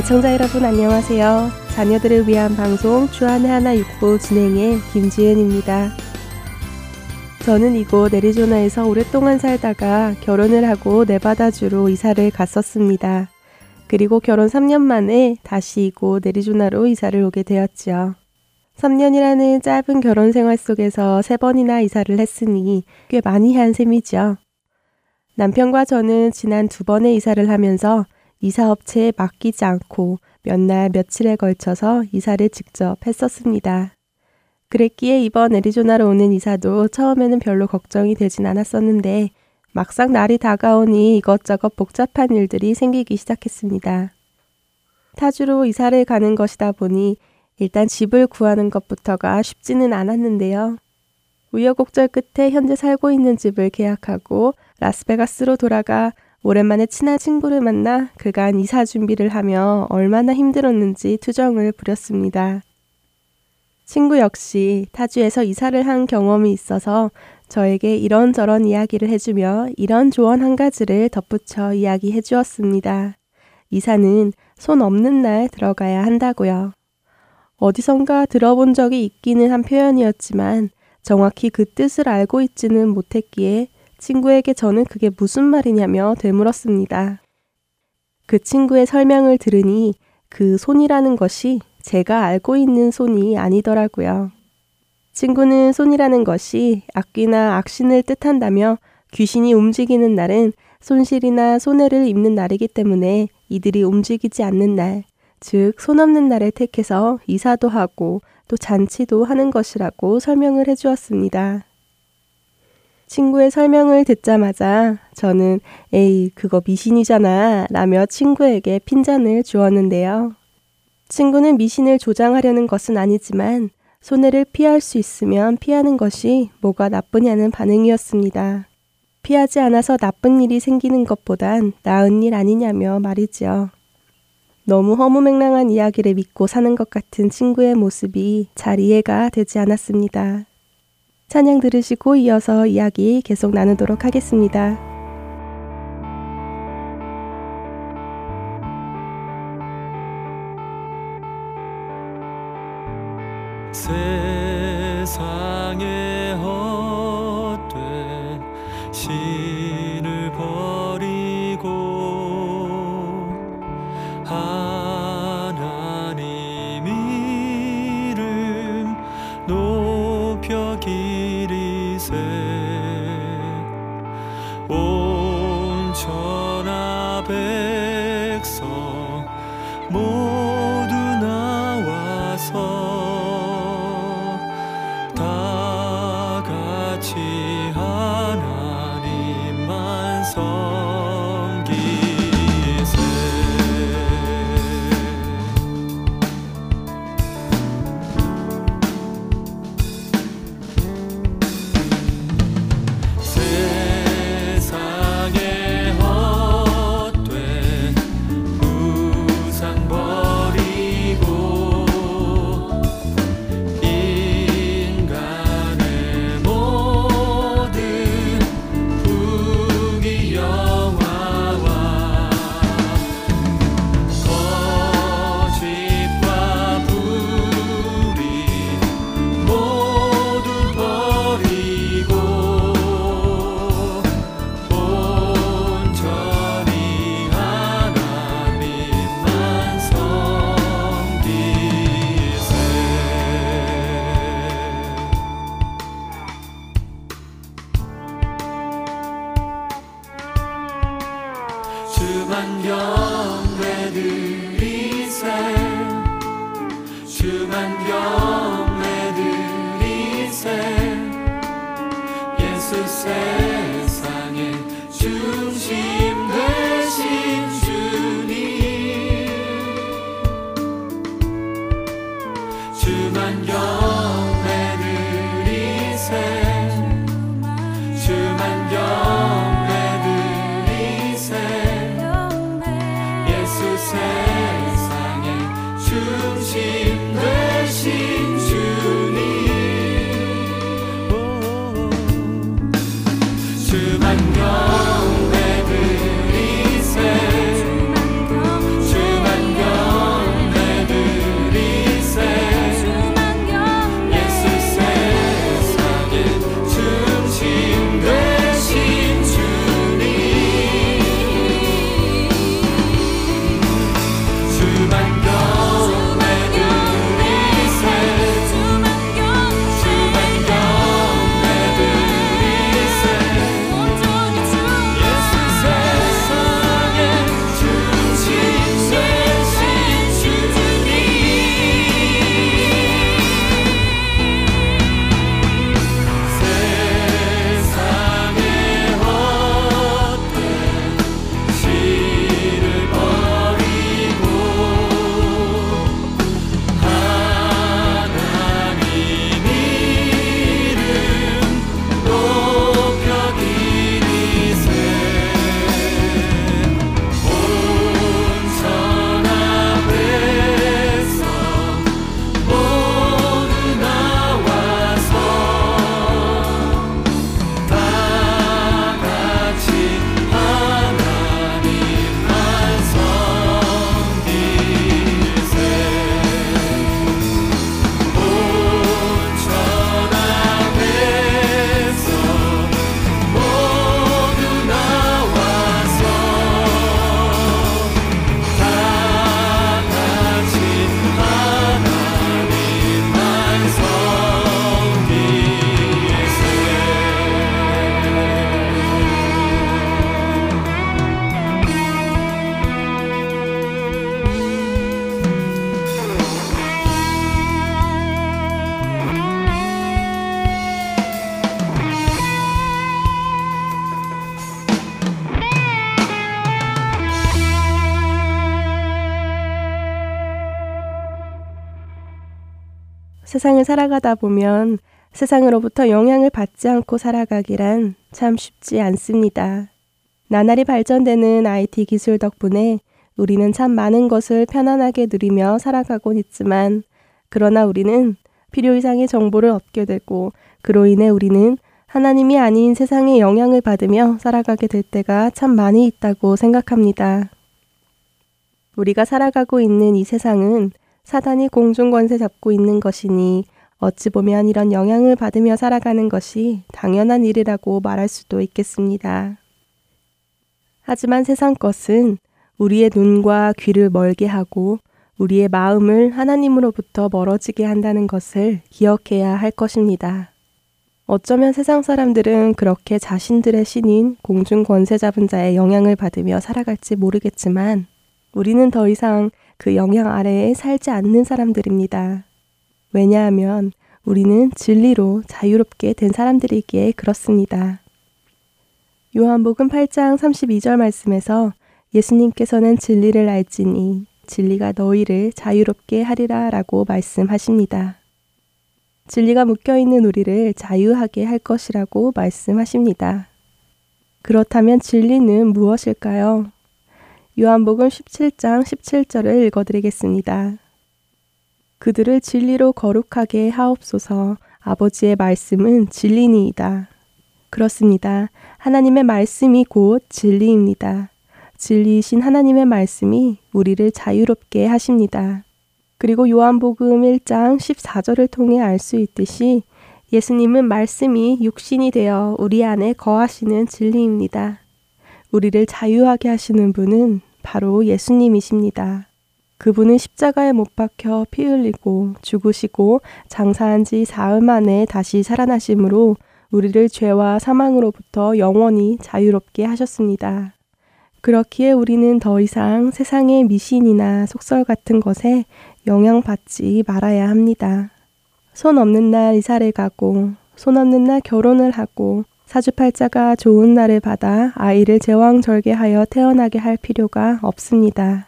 애청자 여러분 안녕하세요. 자녀들을 위한 방송 주안의 하나 육부 진행의 김지은입니다. 저는 이곳 애리조나에서 오랫동안 살다가 결혼을 하고 네바다주로 이사를 갔었습니다. 그리고 결혼 3년 만에 다시 이곳 애리조나로 이사를 오게 되었지요. 3년이라는 짧은 결혼 생활 속에서 세 번이나 이사를 했으니 꽤 많이 한 셈이죠. 남편과 저는 지난 두 번의 이사를 하면서 이사 업체에 맡기지 않고 몇 날 며칠에 걸쳐서 이사를 직접 했었습니다. 그랬기에 이번 애리조나로 오는 이사도 처음에는 별로 걱정이 되진 않았었는데 막상 날이 다가오니 이것저것 복잡한 일들이 생기기 시작했습니다. 타주로 이사를 가는 것이다 보니 일단 집을 구하는 것부터가 쉽지는 않았는데요. 우여곡절 끝에 현재 살고 있는 집을 계약하고 라스베가스로 돌아가 오랜만에 친한 친구를 만나 그간 이사 준비를 하며 얼마나 힘들었는지 투정을 부렸습니다. 친구 역시 타주에서 이사를 한 경험이 있어서 저에게 이런저런 이야기를 해주며 이런 조언 한 가지를 덧붙여 이야기해 주었습니다. 이사는 손 없는 날 들어가야 한다고요. 어디선가 들어본 적이 있기는 한 표현이었지만 정확히 그 뜻을 알고 있지는 못했기에 친구에게 저는 그게 무슨 말이냐며 되물었습니다. 그 친구의 설명을 들으니 그 손이라는 것이 제가 알고 있는 손이 아니더라고요. 친구는 손이라는 것이 악귀나 악신을 뜻한다며 귀신이 움직이는 날은 손실이나 손해를 입는 날이기 때문에 이들이 움직이지 않는 날, 즉, 손 없는 날을 택해서 이사도 하고 또 잔치도 하는 것이라고 설명을 해 주었습니다. 친구의 설명을 듣자마자 저는 에이, 그거 미신이잖아 라며 친구에게 핀잔을 주었는데요. 친구는 미신을 조장하려는 것은 아니지만 손해를 피할 수 있으면 피하는 것이 뭐가 나쁘냐는 반응이었습니다. 피하지 않아서 나쁜 일이 생기는 것보단 나은 일 아니냐며 말이지요. 너무 허무맹랑한 이야기를 믿고 사는 것 같은 친구의 모습이 잘 이해가 되지 않았습니다. 찬양 들으시고 이어서 이야기 계속 나누도록 하겠습니다. 세상을 살아가다 보면 세상으로부터 영향을 받지 않고 살아가기란 참 쉽지 않습니다. 나날이 발전되는 IT 기술 덕분에 우리는 참 많은 것을 편안하게 누리며 살아가곤 있지만 그러나 우리는 필요 이상의 정보를 얻게 되고 그로 인해 우리는 하나님이 아닌 세상의 영향을 받으며 살아가게 될 때가 참 많이 있다고 생각합니다. 우리가 살아가고 있는 이 세상은 사단이 공중권세 잡고 있는 것이니 어찌 보면 이런 영향을 받으며 살아가는 것이 당연한 일이라고 말할 수도 있겠습니다. 하지만 세상 것은 우리의 눈과 귀를 멀게 하고 우리의 마음을 하나님으로부터 멀어지게 한다는 것을 기억해야 할 것입니다. 어쩌면 세상 사람들은 그렇게 자신들의 신인 공중 권세 잡은 자의 영향을 받으며 살아갈지 모르겠지만 우리는 더 이상 그 영향 아래에 살지 않는 사람들입니다. 왜냐하면 우리는 진리로 자유롭게 된 사람들이기에 그렇습니다. 요한복음 8장 32절 말씀에서 예수님께서는 진리를 알지니 진리가 너희를 자유롭게 하리라 라고 말씀하십니다. 진리가 묶여 있는 우리를 자유하게 할 것이라고 말씀하십니다. 그렇다면 진리는 무엇일까요? 요한복음 17장 17절을 읽어드리겠습니다. 그들을 진리로 거룩하게 하옵소서 아버지의 말씀은 진리니이다. 그렇습니다. 하나님의 말씀이 곧 진리입니다. 진리이신 하나님의 말씀이 우리를 자유롭게 하십니다. 그리고 요한복음 1장 14절을 통해 알 수 있듯이 예수님은 말씀이 육신이 되어 우리 안에 거하시는 진리입니다. 우리를 자유하게 하시는 분은 바로 예수님이십니다. 그분은 십자가에 못 박혀 피 흘리고 죽으시고 장사한 지 사흘 만에 다시 살아나심으로 우리를 죄와 사망으로부터 영원히 자유롭게 하셨습니다. 그렇기에 우리는 더 이상 세상의 미신이나 속설 같은 것에 영향받지 말아야 합니다. 손 없는 날 이사를 가고, 손 없는 날 결혼을 하고, 사주팔자가 좋은 날을 받아 아이를 제왕절개하여 태어나게 할 필요가 없습니다.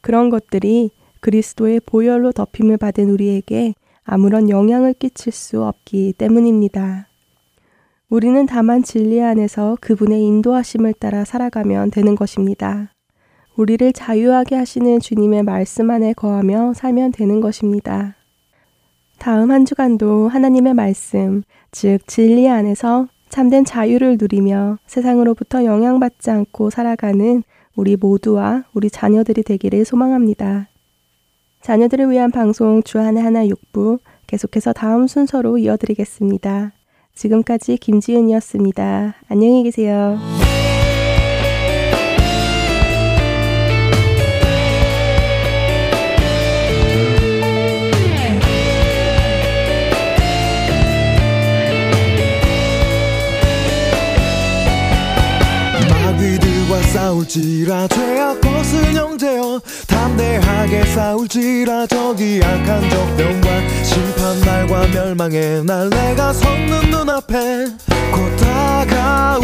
그런 것들이 그리스도의 보혈로 덮임을 받은 우리에게 아무런 영향을 끼칠 수 없기 때문입니다. 우리는 다만 진리 안에서 그분의 인도하심을 따라 살아가면 되는 것입니다. 우리를 자유하게 하시는 주님의 말씀 안에 거하며 살면 되는 것입니다. 다음 한 주간도 하나님의 말씀, 즉 진리 안에서 참된 자유를 누리며 세상으로부터 영향받지 않고 살아가는 우리 모두와 우리 자녀들이 되기를 소망합니다. 자녀들을 위한 방송 주안의 하나 육부 계속해서 다음 순서로 이어드리겠습니다. 지금까지 김지은이었습니다. 안녕히 계세요. 싸울지라 죄악 벗은 형제여 담대하게 싸울지라 저기 악한 적병과 심판날과 멸망의 날 내가 섰는 눈앞에 곧 다가오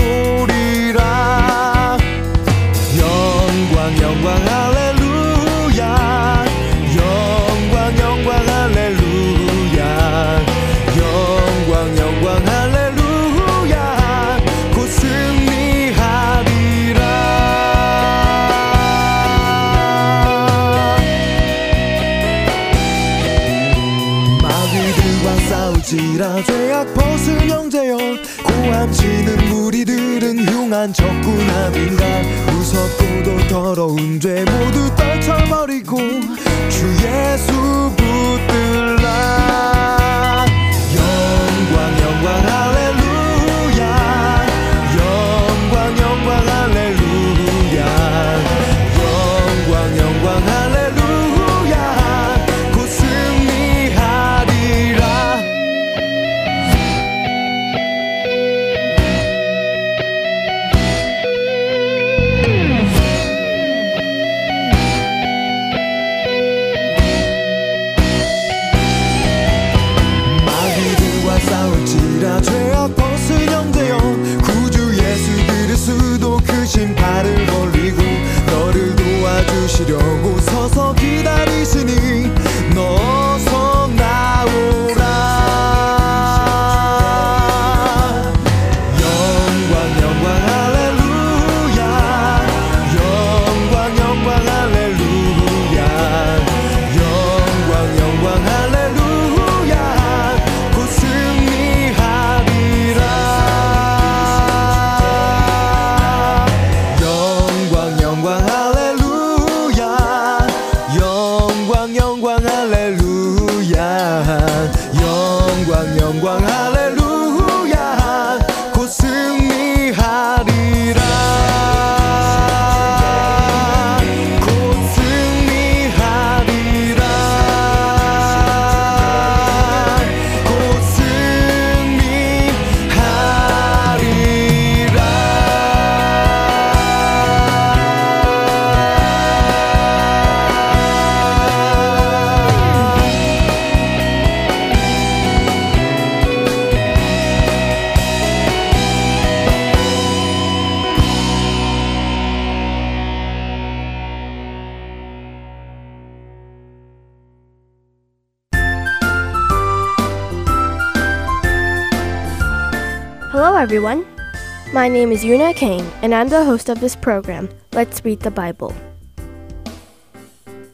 My name is Yuna Kane, and I'm the host of this program, Let's Read the Bible.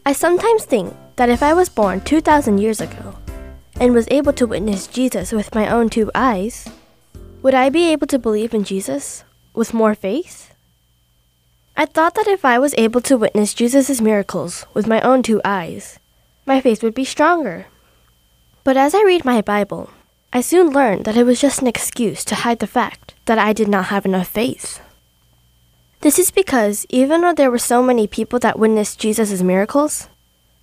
I sometimes think that if I was born 2,000 years ago and was able to witness Jesus with my own two eyes, would I be able to believe in Jesus with more faith? I thought that if I was able to witness Jesus' miracles with my own two eyes, my faith would be stronger. But as I read my Bible, I soon learned that it was just an excuse to hide the fact that I did not have enough faith. This is because even though there were so many people that witnessed Jesus' miracles,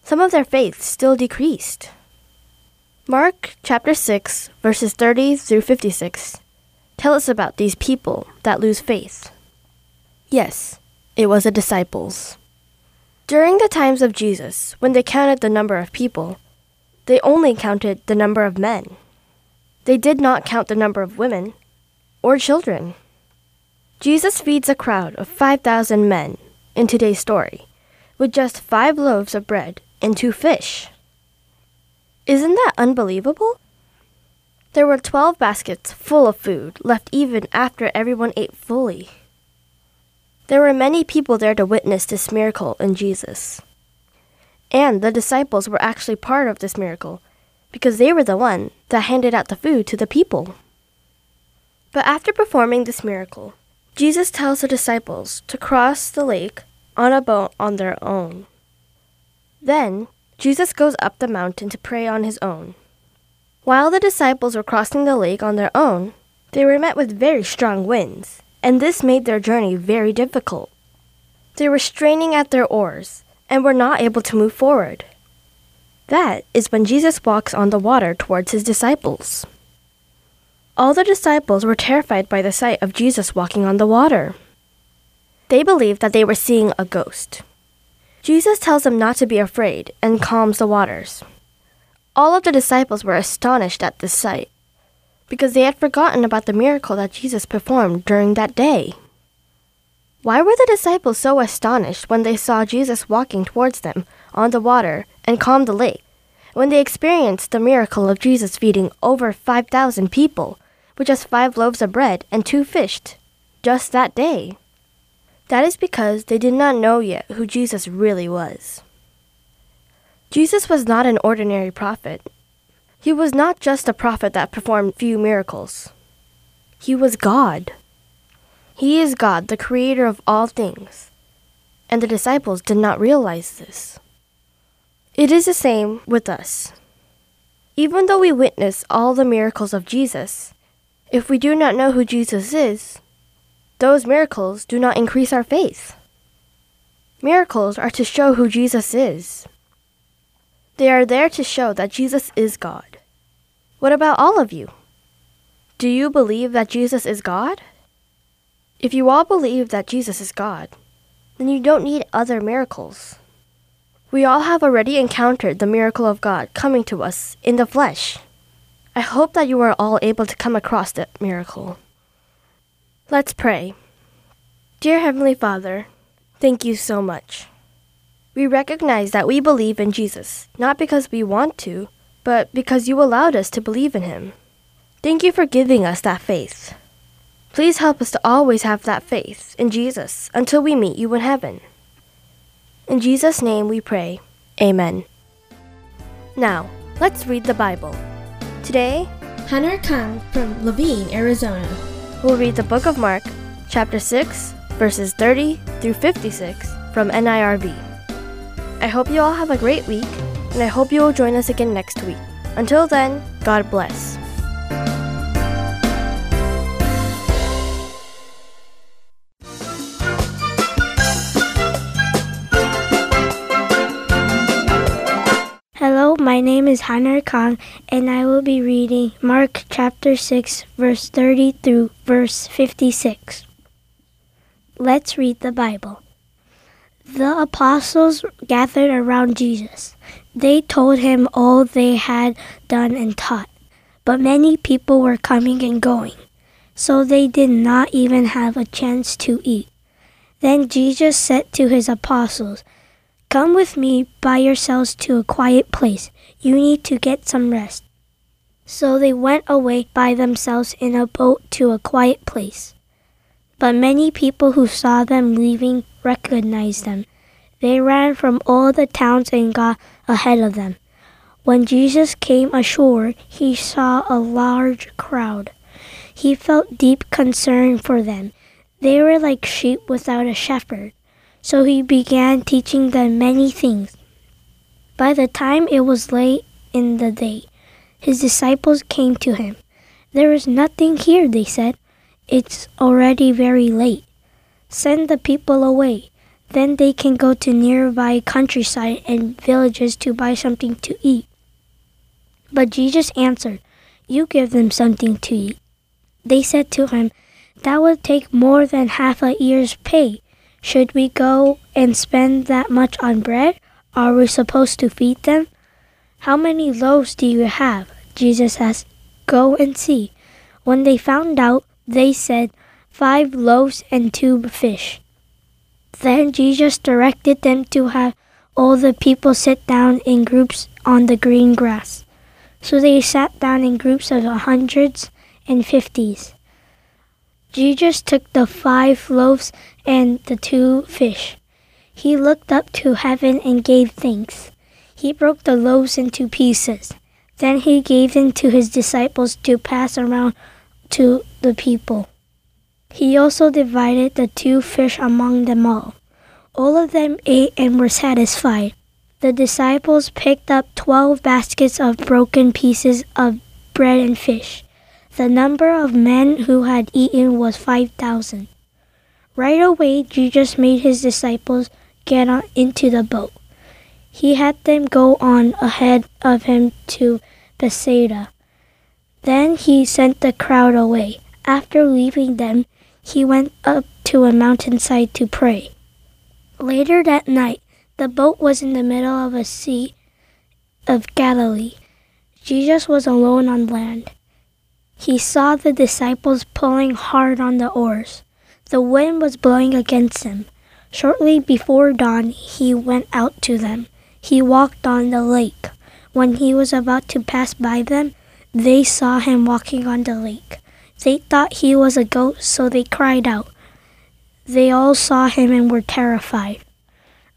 some of their faith still decreased. Mark chapter 6, verses 30 through 56 tell us about these people that lose faith. Yes, it was the disciples. During the times of Jesus, when they counted the number of people, they only counted the number of men. They did not count the number of women or children. Jesus feeds a crowd of 5,000 men in today's story with just five loaves of bread and two fish. Isn't that unbelievable? There were 12 baskets full of food left even after everyone ate fully. There were many people there to witness this miracle in Jesus. And the disciples were actually part of this miracle because they were the one that handed out the food to the people. But after performing this miracle, Jesus tells the disciples to cross the lake on a boat on their own. Then, Jesus goes up the mountain to pray on his own. While the disciples were crossing the lake on their own, they were met with very strong winds, and this made their journey very difficult. They were straining at their oars and were not able to move forward. That is when Jesus walks on the water towards his disciples. All the disciples were terrified by the sight of Jesus walking on the water. They believed that they were seeing a ghost. Jesus tells them not to be afraid and calms the waters. All of the disciples were astonished at this sight because they had forgotten about the miracle that Jesus performed during that day. Why were the disciples so astonished when they saw Jesus walking towards them on the water and calm the lake, when they experienced the miracle of Jesus feeding over 5,000 people with just five loaves of bread and two fish just that day? That is because they did not know yet who Jesus really was. Jesus was not an ordinary prophet. He was not just a prophet that performed few miracles. He was God. He is God, the creator of all things. And the disciples did not realize this. It is the same with us. Even though we witness all the miracles of Jesus, if we do not know who Jesus is, those miracles do not increase our faith. Miracles are to show who Jesus is. They are there to show that Jesus is God. What about all of you? Do you believe that Jesus is God? If you all believe that Jesus is God, then you don't need other miracles. We all have already encountered the miracle of God coming to us in the flesh. I hope that you are all able to come across that miracle. Let's pray. Dear Heavenly Father, thank you so much. We recognize that we believe in Jesus, not because we want to, but because you allowed us to believe in him. Thank you for giving us that faith. Please help us to always have that faith in Jesus until we meet you in heaven. In Jesus' name we pray. Amen. Now, let's read the Bible. Today, Hunter Kang from Laveen, Arizona, will read the book of Mark, chapter 6, verses 30 through 56 from NIRV. I hope you all have a great week, and I hope you will join us again next week. Until then, God bless. Is Hannah Kong, and I will be reading Mark chapter 6, verse 30 through verse 56. Let's read the Bible. The apostles gathered around Jesus. They told him all they had done and taught, but many people were coming and going, so they did not even have a chance to eat. Then Jesus said to his apostles, Come with me by yourselves to a quiet place. You need to get some rest. So they went away by themselves in a boat to a quiet place. But many people who saw them leaving recognized them. They ran from all the towns and got ahead of them. When Jesus came ashore, he saw a large crowd. He felt deep concern for them. They were like sheep without a shepherd. So he began teaching them many things. By the time it was late in the day, his disciples came to him. There is nothing here, they said. It's already very late. Send the people away. Then they can go to nearby countryside and villages to buy something to eat. But Jesus answered, You give them something to eat. They said to him, That would take more than half a year's pay. Should we go and spend that much on bread? Are we supposed to feed them? How many loaves do you have? Jesus asked. Go and see. When they found out, they said, Five loaves and two fish. Then Jesus directed them to have all the people sit down in groups on the green grass. So they sat down in groups of hundreds and fifties. Jesus took the five loaves and the two fish. He looked up to heaven and gave thanks. He broke the loaves into pieces. Then he gave them to his disciples to pass around to the people. He also divided the two fish among them all. All of them ate and were satisfied. The disciples picked up twelve baskets of broken pieces of bread and fish. The number of men who had eaten was five thousand. Right away, Jesus made his disciples get on into the boat. He had them go on ahead of him to Bethsaida. Then he sent the crowd away. After leaving them, he went up to a mountainside to pray. Later that night, the boat was in the middle of a sea of Galilee. Jesus was alone on land. He saw the disciples pulling hard on the oars. The wind was blowing against him. Shortly before dawn, he went out to them. He walked on the lake. When he was about to pass by them, they saw him walking on the lake. They thought he was a ghost, so they cried out. They all saw him and were terrified.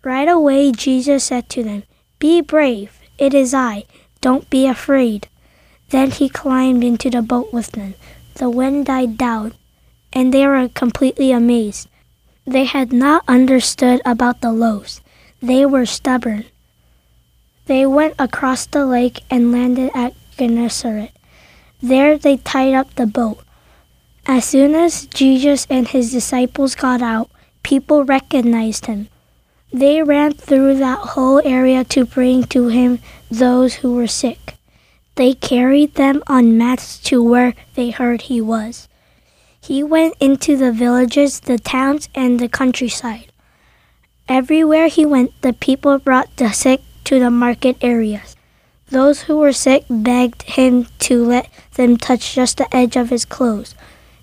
Right away, Jesus said to them, Be brave, it is I. Don't be afraid. Then he climbed into the boat with them. The wind died down, and they were completely amazed. They had not understood about the loaves. They were stubborn. They went across the lake and landed at Gennesaret. There they tied up the boat. As soon as Jesus and his disciples got out, people recognized him. They ran through that whole area to bring to him those who were sick. They carried them on mats to where they heard he was. He went into the villages, the towns, and the countryside. Everywhere he went, the people brought the sick to the market areas. Those who were sick begged him to let them touch just the edge of his clothes,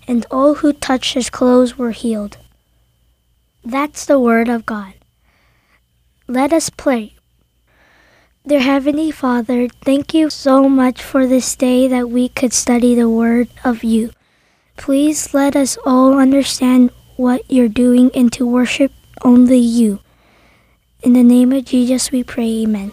and all who touched his clothes were healed. That's the word of God. Let us pray. Dear Heavenly Father, thank you so much for this day that we could study the word of you. Please let us all understand what you're doing and to worship only you. In the name of Jesus we pray, amen.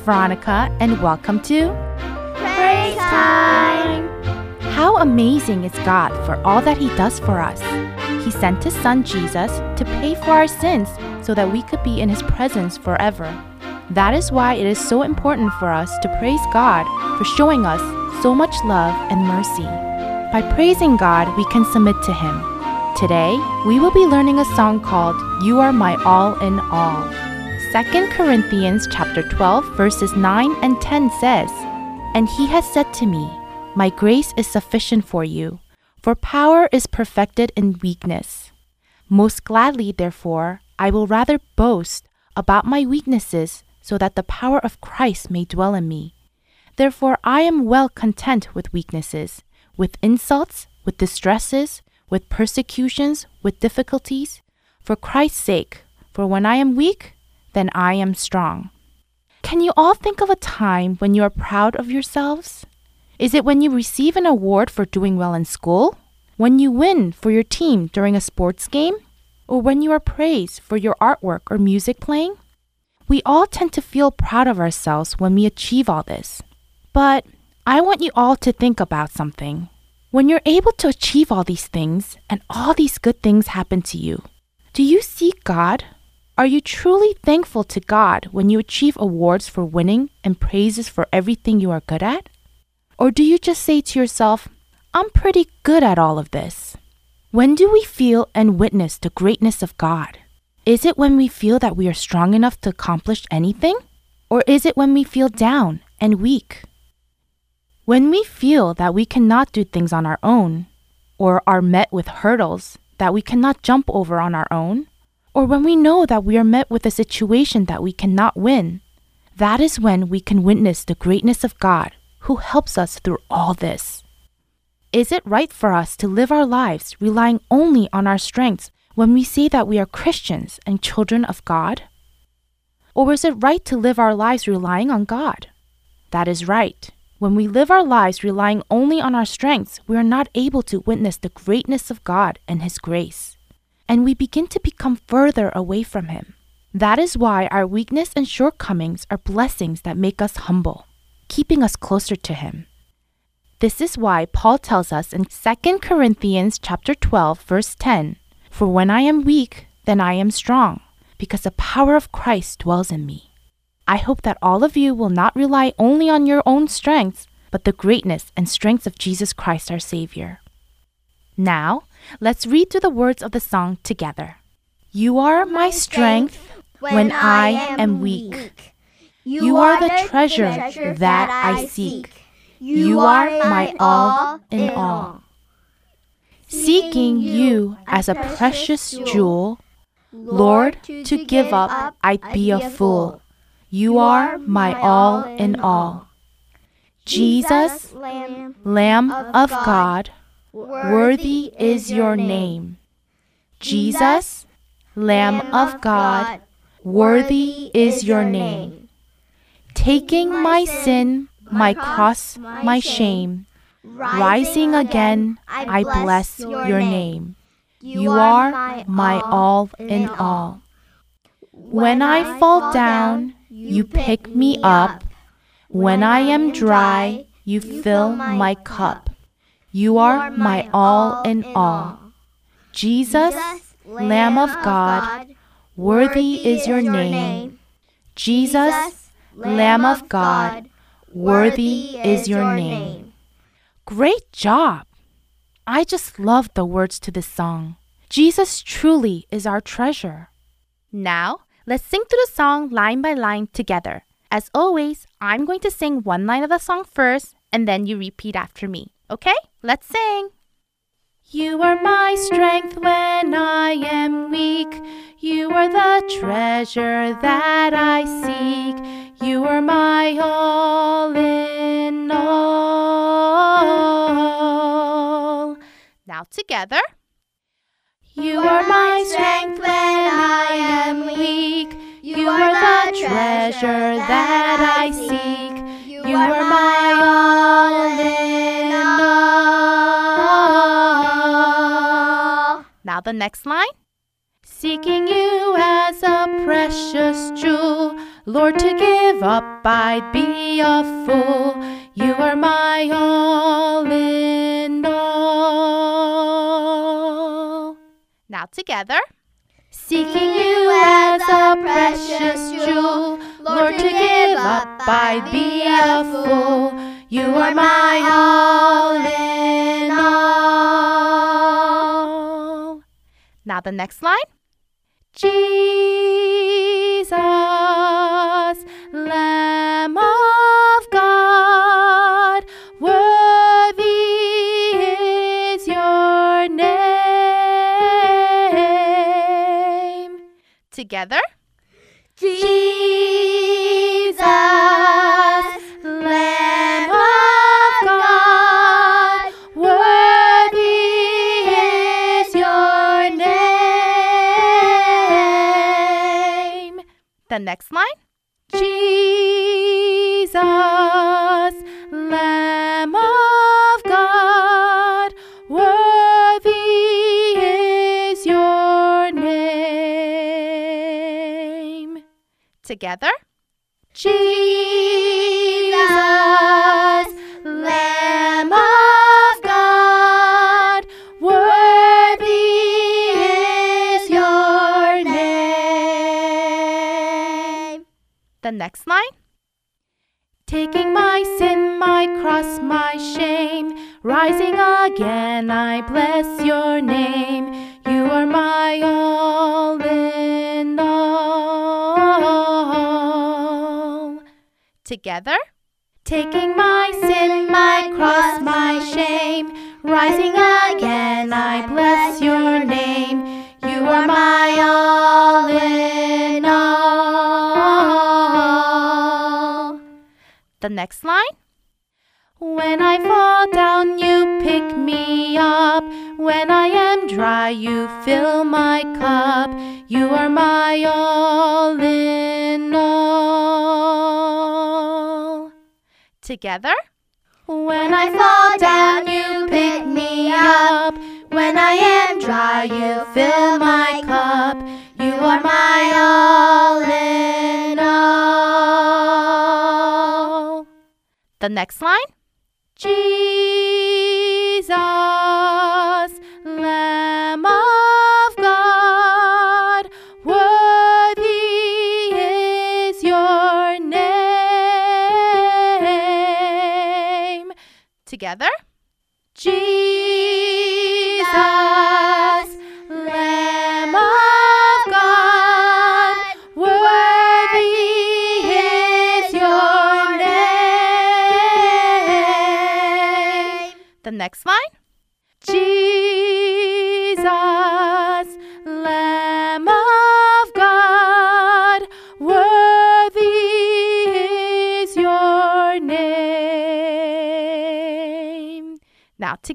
Is Veronica, and welcome to Praise time! How amazing is God for all that He does for us! He sent His Son Jesus to pay for our sins so that we could be in His presence forever. That is why it is so important for us to praise God for showing us so much love and mercy. By praising God, we can submit to Him. Today, we will be learning a song called You Are My All in All. 2 Corinthians chapter 12 verses 9 and 10 says, And he has said to me, My grace is sufficient for you, for power is perfected in weakness. Most gladly, therefore, I will rather boast about my weaknesses so that the power of Christ may dwell in me. Therefore, I am well content with weaknesses, with insults, with distresses, with persecutions, with difficulties, for Christ's sake. For when I am weak, then I am strong. Can you all think of a time when you are proud of yourselves? Is it when you receive an award for doing well in school? When you win for your team during a sports game? Or when you are praised for your artwork or music playing? We all tend to feel proud of ourselves when we achieve all this. But I want you all to think about something. When you're able to achieve all these things and all these good things happen to you, do you see God? Are you truly thankful to God when you achieve awards for winning and praises for everything you are good at? Or do you just say to yourself, I'm pretty good at all of this? When do we feel and witness the greatness of God? Is it when we feel that we are strong enough to accomplish anything? Or is it when we feel down and weak? When we feel that we cannot do things on our own, or are met with hurdles that we cannot jump over on our own, or when we know that we are met with a situation that we cannot win, that is when we can witness the greatness of God who helps us through all this. Is it right for us to live our lives relying only on our strengths when we say that we are Christians and children of God? Or is it right to live our lives relying on God? That is right. When we live our lives relying only on our strengths, we are not able to witness the greatness of God and His grace. And we begin to become further away from Him. That is why our weakness and shortcomings are blessings that make us humble, keeping us closer to Him. This is why Paul tells us in 2 Corinthians chapter 12 verse 10, "For when I am weak, then I am strong, because the power of Christ dwells in me." I hope that all of you will not rely only on your own strengths, but the greatness and strength of Jesus Christ our Savior. Now, let's read through the words of the song together. You are my strength when I am weak. You are the treasure that I seek. You are my all in all. Seeking you as a precious jewel, Lord, to give up, I'd be a fool. You are my all in all. Jesus, Lamb of God, worthy is your name. Jesus, Lamb of God, worthy is your name. Taking my sin, my cross, my shame, rising again, I bless your name. You are my all in all. When I fall down, you pick me up. When I am dry, you fill my cup. You are my all in all. Jesus, Lamb of God, worthy is your name. Jesus, Lamb of God, worthy is your name. Great job! I just love the words to this song. Jesus truly is our treasure. Now, let's sing through the song line by line together. As always, I'm going to sing one line of the song first, and then you repeat after me. Okay? Let's sing! You are my strength when I am weak. You are the treasure that I seek. You are my all in all. Now together. You are my strength when I am weak. You are the treasure that I seek. You are my all in the next line. Seeking you as a precious jewel, Lord, to give up I'd be a fool. You are my all in all. Now together. Seeking you as a precious jewel, Lord, to give up I'd be a fool. You are my all in all. Now the next line. Jesus, Lamb of God, worthy is your name. Together. Jesus, next line. Jesus, Lamb of God, worthy is your name. Together. Next line. Taking my sin, my cross, my shame, rising again, I bless your name. You are my all in all. Together. Taking my sin, my cross, my shame, rising again, I bless your name. You are my all The next line. When I fall down, you pick me up. When I am dry, you fill my cup. You are my all in all. Together. When I fall down, you pick me up. When I am dry, you fill my cup. You are my all The next line. Jesus,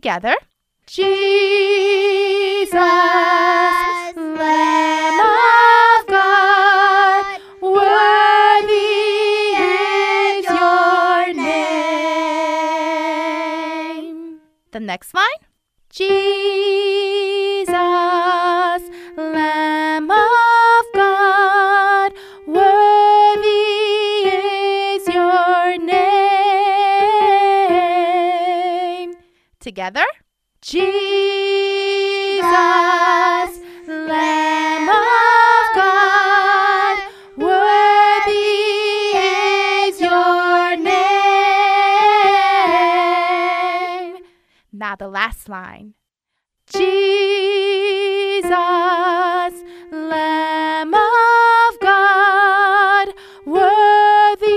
together. Line. Jesus, Lamb of God, worthy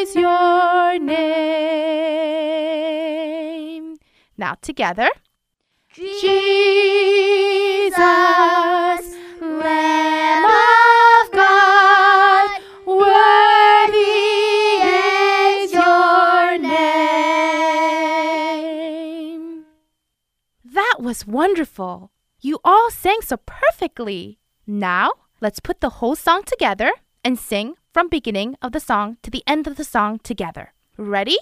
is your name. Now together. Jesus, wonderful. You all sang so perfectly. Now, let's put the whole song together and sing from beginning of the song to the end of the song together. Ready?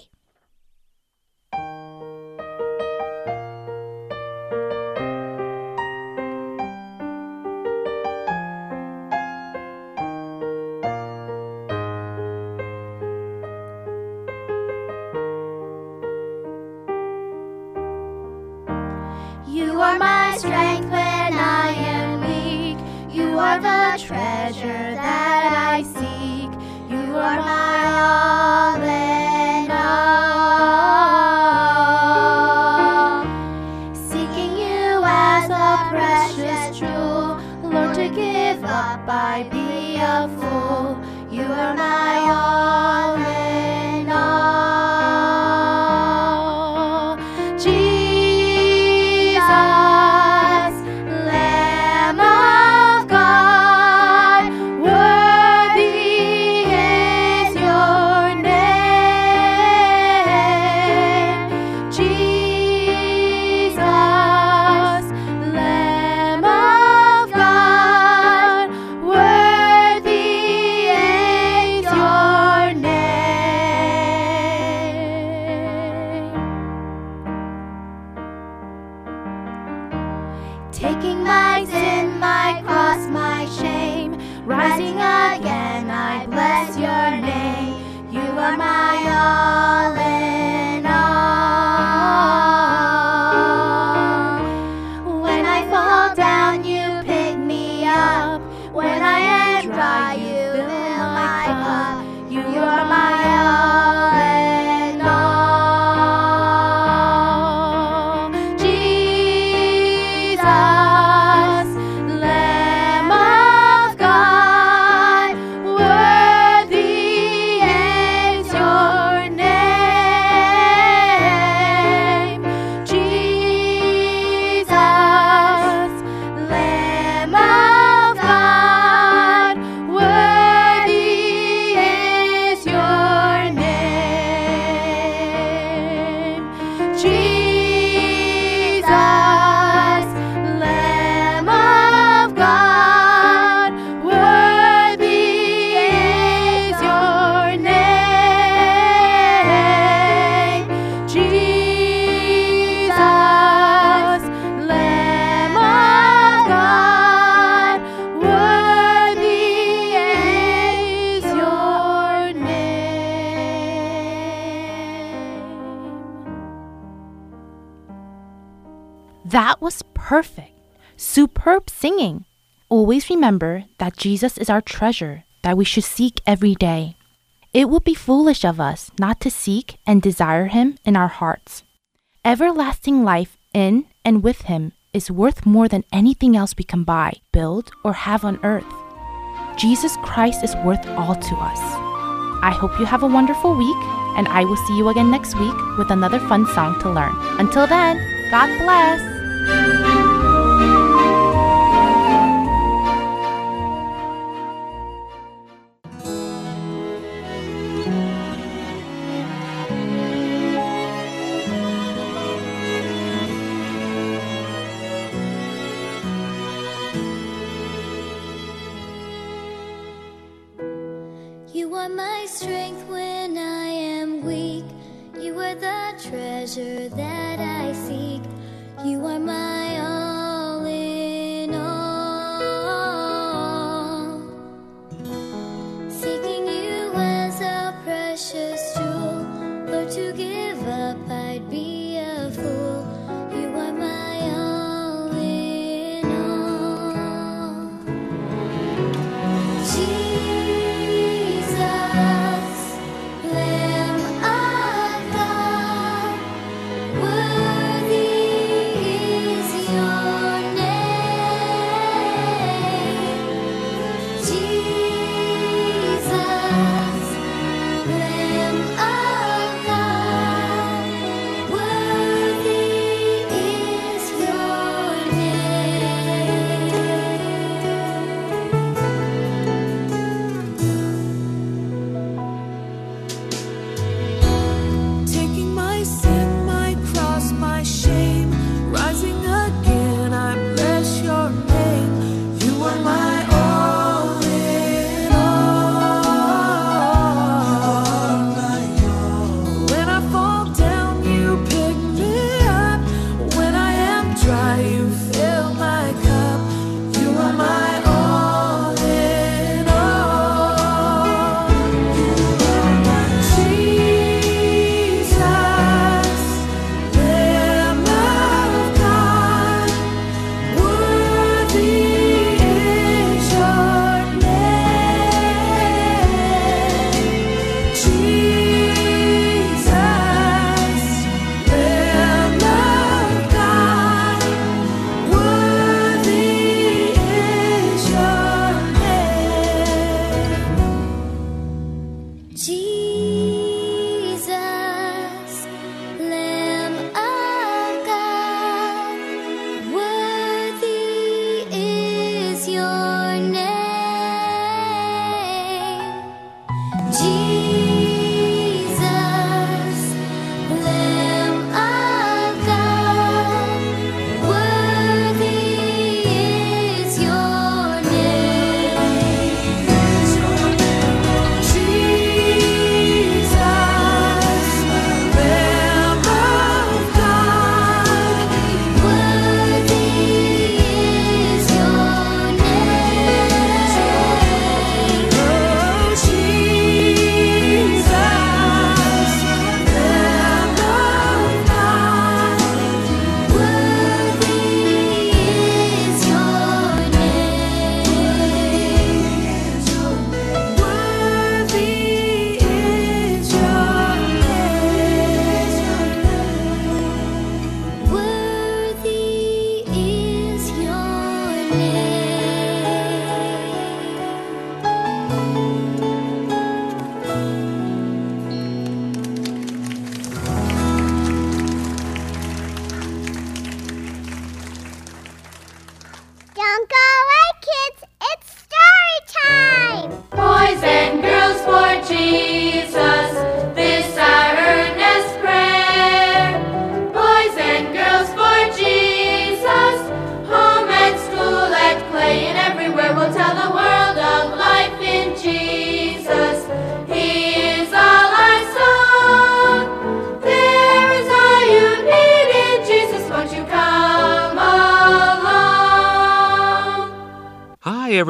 singing. Always remember that Jesus is our treasure that we should seek every day. It would be foolish of us not to seek and desire Him in our hearts. Everlasting life in and with Him is worth more than anything else we can buy, build, or have on earth. Jesus Christ is worth all to us. I hope you have a wonderful week, and I will see you again next week with another fun song to learn. Until then, God bless!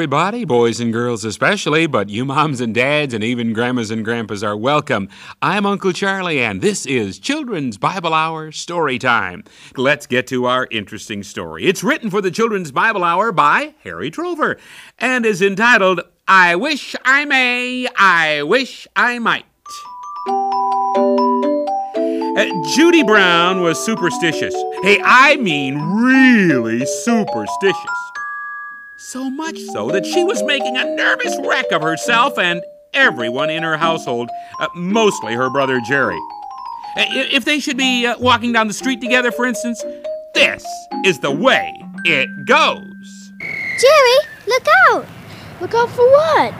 everybody, boys and girls especially, but you moms and dads and even grandmas and grandpas are welcome. I'm Uncle Charlie, and this is Children's Bible Hour Story Time. Let's get to our interesting story. It's written for the Children's Bible Hour by Harry Trover and is entitled, I Wish I May, I Wish I Might. Uh, Judy Brown was superstitious. Hey, I mean really superstitious. So much so that she was making a nervous wreck of herself and everyone in her household, uh, mostly her brother Jerry. Uh, if they should be uh, walking down the street together, for instance, this is the way it goes. Jerry, look out! Look out for what?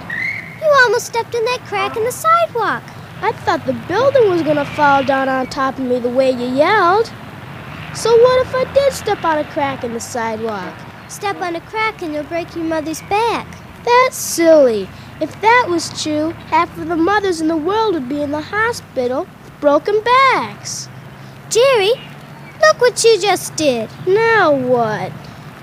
You almost stepped in that crack in the sidewalk. I thought the building was gonna fall down on top of me the way you yelled. So what if I did step on a crack in the sidewalk? Step on a crack and you'll break your mother's back. That's silly. If that was true, half of the mothers in the world would be in the hospital with broken backs. Jerry, look what you just did. Now what?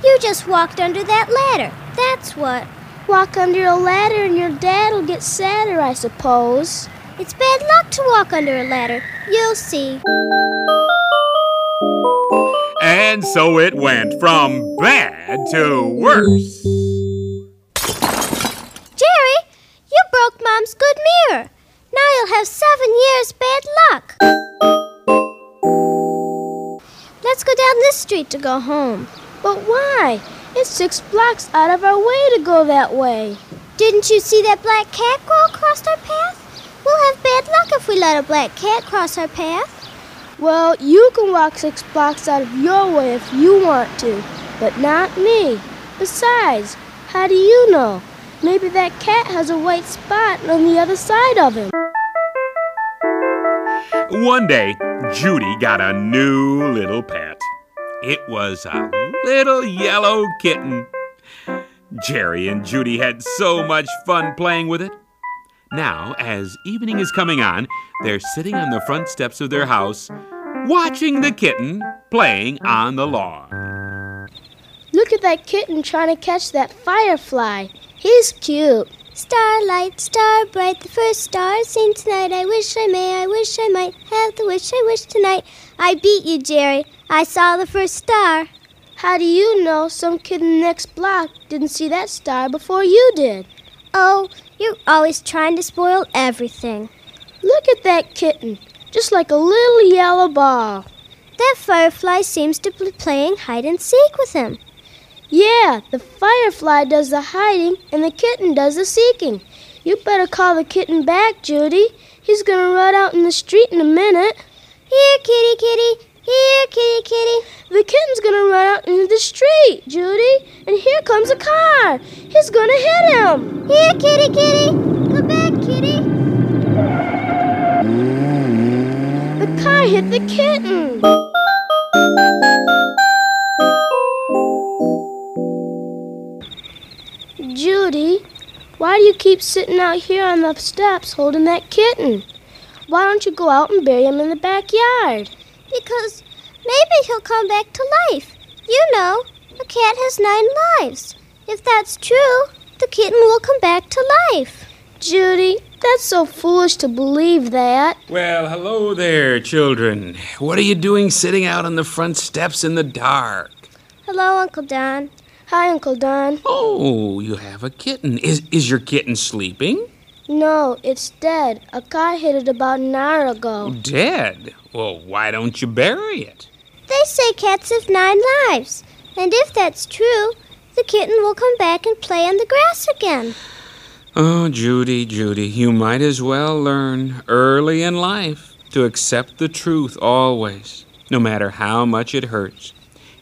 You just walked under that ladder. That's what. Walk under a ladder and your dad'll get sadder, I suppose. It's bad luck to walk under a ladder. You'll see. And so it went from bad to worse. Jerry, you broke Mom's good mirror. Now you'll have seven years bad luck. Let's go down this street to go home. But why? It's six blocks out of our way to go that way. Didn't you see that black cat go across our path? We'll have bad luck if we let a black cat cross our path. Well, you can walk six blocks out of your way if you want to, but not me. Besides, how do you know? Maybe that cat has a white spot on the other side of him. One day, Judy got a new little pet. It was a little yellow kitten. Jerry and Judy had so much fun playing with it. Now, as evening is coming on, they're sitting on the front steps of their house, watching the kitten playing on the lawn. Look at that kitten trying to catch that firefly. He's cute. Starlight, star bright, the first star seen tonight. I wish I may, I wish I might have the wish I wish tonight. I beat you, Jerry. I saw the first star. How do you know some kid in the next block didn't see that star before you did? Oh, you're always trying to spoil everything. Look at that kitten, just like a little yellow ball. That firefly seems to be playing hide and seek with him. Yeah, the firefly does the hiding and the kitten does the seeking. You better call the kitten back, Judy. He's gonna run out in the street in a minute. Here, kitty, kitty. Here, kitty, kitty. The kitten's gonna run out into the street, Judy. And here comes a car. He's gonna hit him. Here, kitty, kitty. Come back, kitty. Car hit the kitten. Judy, why do you keep sitting out here on the steps holding that kitten? Why don't you go out and bury him in the backyard? Because maybe he'll come back to life. You know, a cat has nine lives. If that's true, the kitten will come back to life. Judy, that's so foolish to believe that. Well, hello there, children. What are you doing sitting out on the front steps in the dark? Hello, Uncle Don. Hi, Uncle Don. Oh, you have a kitten. Is is your kitten sleeping? No, it's dead. A car hit it about an hour ago. Dead. Well, why don't you bury it? They say cats have nine lives. And if that's true, the kitten will come back and play on the grass again. Oh, Judy, Judy, you might as well learn early in life to accept the truth always, no matter how much it hurts.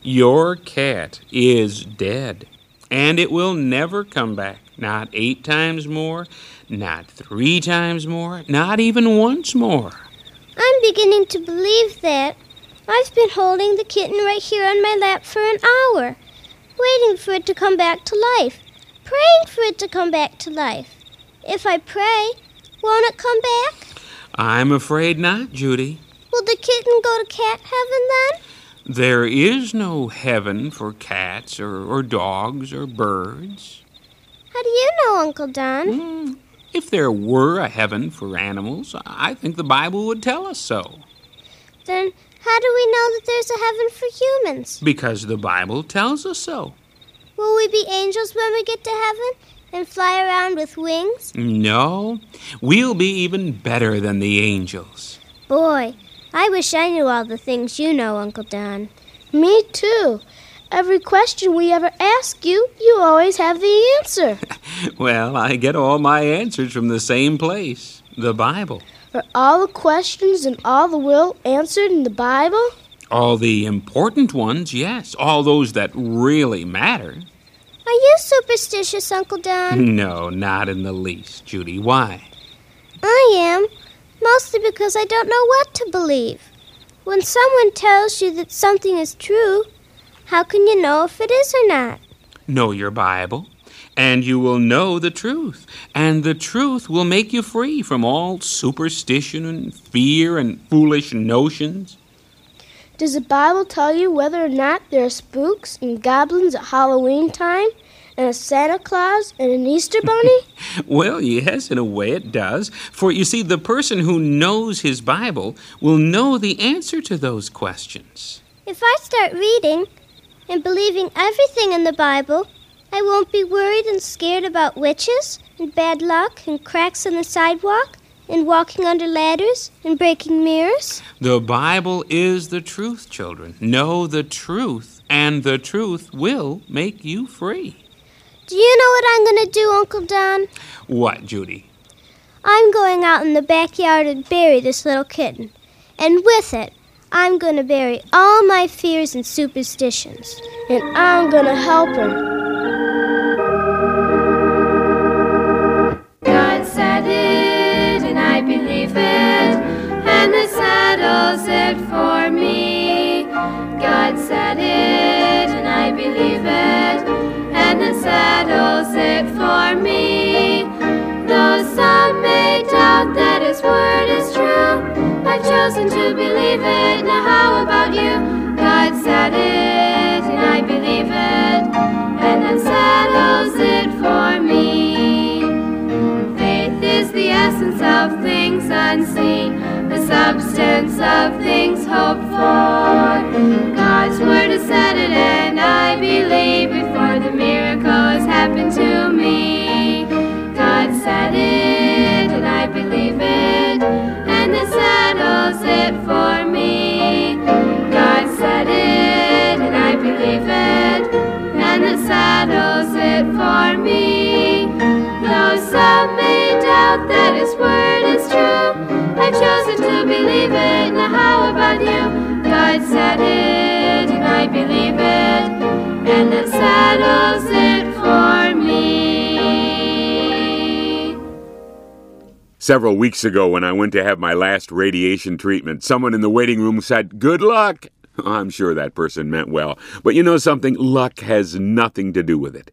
Your cat is dead, and it will never come back. Not eight times more, not three times more, not even once more. I'm beginning to believe that. I've been holding the kitten right here on my lap for an hour, waiting for it to come back to life, praying for it to come back to life. If I pray, won't it come back? I'm afraid not, Judy. Will the kitten go to cat heaven then? There is no heaven for cats or, or dogs or birds. How do you know, Uncle Don? Hmm, if there were a heaven for animals, I think the Bible would tell us so. Then how do we know that there's a heaven for humans? Because the Bible tells us so. Will we be angels when we get to heaven and fly around with wings? No, we'll be even better than the angels. Boy, I wish I knew all the things you know, Uncle Don. Me too. Every question we ever ask you, you always have the answer. Well, I get all my answers from the same place the Bible. Are all the questions in all the world answered in the Bible? All the important ones, yes. All those that really matter. Are you superstitious, Uncle Don? No, not in the least, Judy. Why? I am. Mostly because I don't know what to believe. When someone tells you that something is true, how can you know if it is or not? Know your Bible, and you will know the truth. And the truth will make you free from all superstition and fear and foolish notions. Does the Bible tell you whether or not there are spooks and goblins at Halloween time, and a Santa Claus and an Easter bunny? Well, yes, in a way it does. For you see, the person who knows his Bible will know the answer to those questions. If I start reading and believing everything in the Bible, I won't be worried and scared about witches and bad luck and cracks in the sidewalk and walking under ladders and breaking mirrors. The Bible is the truth, children. Know the truth, and the truth will make you free. Do you know what I'm going to do, Uncle Don? What, Judy? I'm going out in the backyard and bury this little kitten. And with it, I'm going to bury all my fears and superstitions. and I'm gonna help her. I it, and it settles it for me. God said it, and I believe it, and it settles it for me. Though some may doubt that His word is true, I've chosen to believe it. Now, how about you? God said it, and I believe it, and it settles it for me. Essence of things unseen, the substance of things hoped for. God's word has said it, and I believe before the miracles happen to me. God said it, and I believe it, and it settles it for me. God said it, and I believe it, and it settles it for me. Though some doubt that His word is true, I've chosen to believe it. Now, how about you? God said it, and I believe it, and settles it for me. Several weeks ago, when I went to have my last radiation treatment, someone in the waiting room said, Good luck. I'm sure that person meant well. But you know something? Luck has nothing to do with it.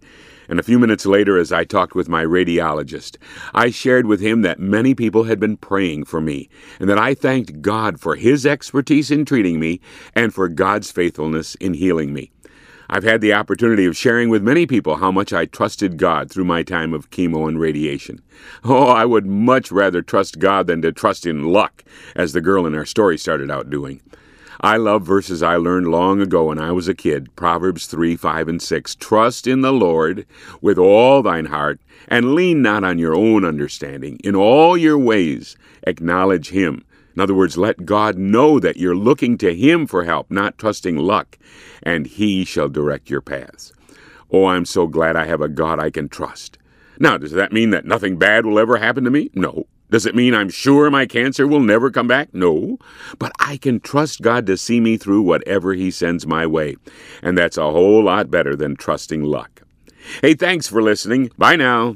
And a few minutes later, as I talked with my radiologist, I shared with him that many people had been praying for me, and that I thanked God for His expertise in treating me and for God's faithfulness in healing me. I've had the opportunity of sharing with many people how much I trusted God through my time of chemo and radiation. Oh, I would much rather trust God than to trust in luck, as the girl in our story started out doing. I love verses I learned long ago when I was a kid Proverbs 3, 5, and 6. Trust in the Lord with all thine heart, and lean not on your own understanding. In all your ways, acknowledge Him. In other words, let God know that you're looking to Him for help, not trusting luck, and He shall direct your paths. Oh, I'm so glad I have a God I can trust. Now, does that mean that nothing bad will ever happen to me? No. Does it mean I'm sure my cancer will never come back? No. But I can trust God to see me through whatever He sends my way. And that's a whole lot better than trusting luck. Hey, thanks for listening. Bye now.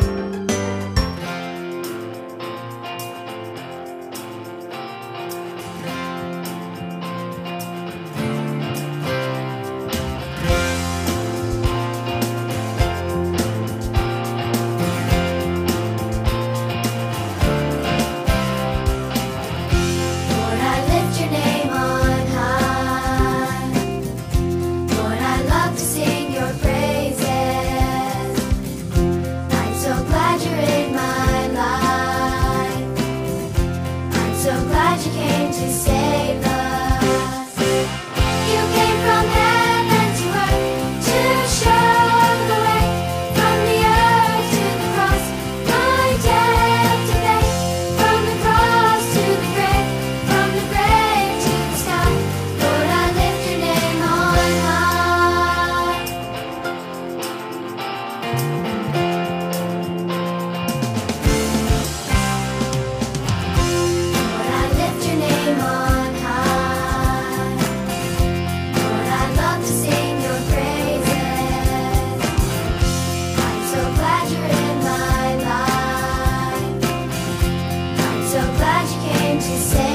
To save